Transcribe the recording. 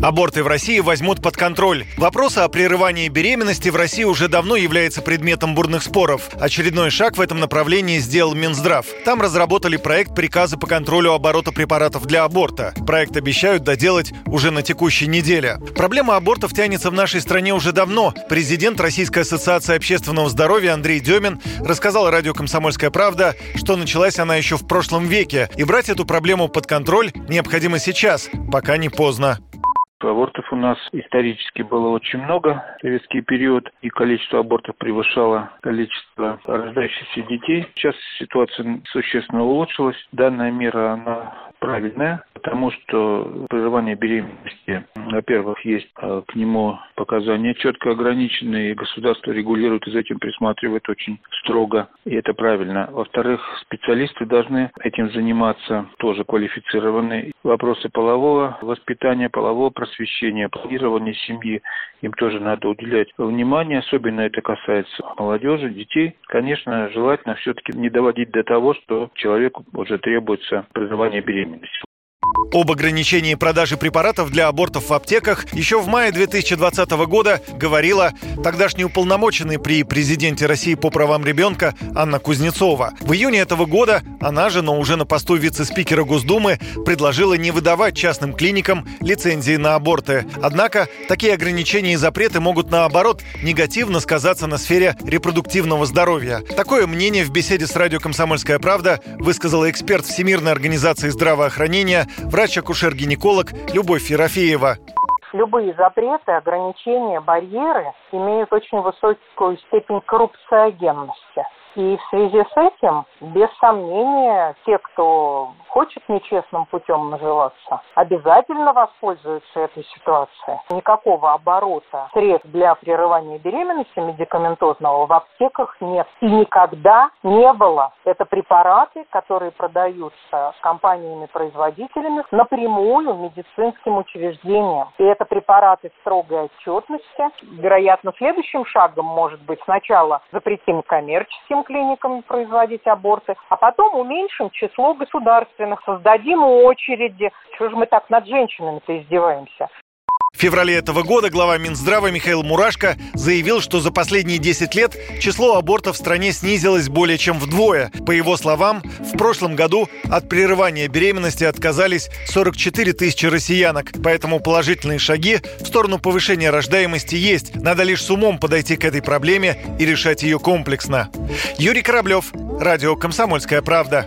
Аборты в России возьмут под контроль. Вопрос о прерывании беременности в России уже давно является предметом бурных споров. Очередной шаг в этом направлении сделал Минздрав. Там разработали проект приказа по контролю оборота препаратов для аборта. Проект обещают доделать уже на текущей неделе. Проблема абортов тянется в нашей стране уже давно. Президент Российской ассоциации общественного здоровья Андрей Демин рассказал радио «Комсомольская правда», что началась она еще в прошлом веке. И брать эту проблему под контроль необходимо сейчас, пока не поздно. Абортов у нас исторически было очень много в советский период, и количество абортов превышало количество рождающихся детей. Сейчас ситуация существенно улучшилась. Данная мера, она правильная, потому что прерывание беременности, во-первых, есть э, к нему показания четко ограниченные, и государство регулирует и за этим присматривает очень строго, и это правильно. Во-вторых, специалисты должны этим заниматься, тоже квалифицированные. Вопросы полового воспитания, полового просвещения, планирования семьи, им тоже надо уделять внимание, особенно это касается молодежи, детей. Конечно, желательно все-таки не доводить до того, что человеку уже требуется прерывание беременности. Об ограничении продажи препаратов для абортов в аптеках еще в мае 2020 года говорила тогдашний уполномоченный при президенте России по правам ребенка Анна Кузнецова. В июне этого года она же, но уже на посту вице-спикера Госдумы, предложила не выдавать частным клиникам лицензии на аборты. Однако такие ограничения и запреты могут, наоборот, негативно сказаться на сфере репродуктивного здоровья. Такое мнение в беседе с радио «Комсомольская правда» высказала эксперт Всемирной организации здравоохранения врач-акушер-гинеколог Любовь Ерофеева. Любые запреты, ограничения, барьеры имеют очень высокую степень коррупциогенности. И в связи с этим, без сомнения, те, кто хочет нечестным путем наживаться, обязательно воспользуются этой ситуацией. Никакого оборота средств для прерывания беременности медикаментозного в аптеках нет. И никогда не было. Это препараты, которые продаются компаниями-производителями напрямую медицинским учреждениям. И это препараты строгой отчетности. Вероятно, следующим шагом может быть сначала запретим коммерческим клиникам производить аборты, а потом уменьшим число государственных, создадим очереди. Чего же мы так над женщинами-то издеваемся? В феврале этого года глава Минздрава Михаил Мурашко заявил, что за последние 10 лет число абортов в стране снизилось более чем вдвое. По его словам, в прошлом году от прерывания беременности отказались 44 тысячи россиянок. Поэтому положительные шаги в сторону повышения рождаемости есть. Надо лишь с умом подойти к этой проблеме и решать ее комплексно. Юрий Кораблев, Радио «Комсомольская правда».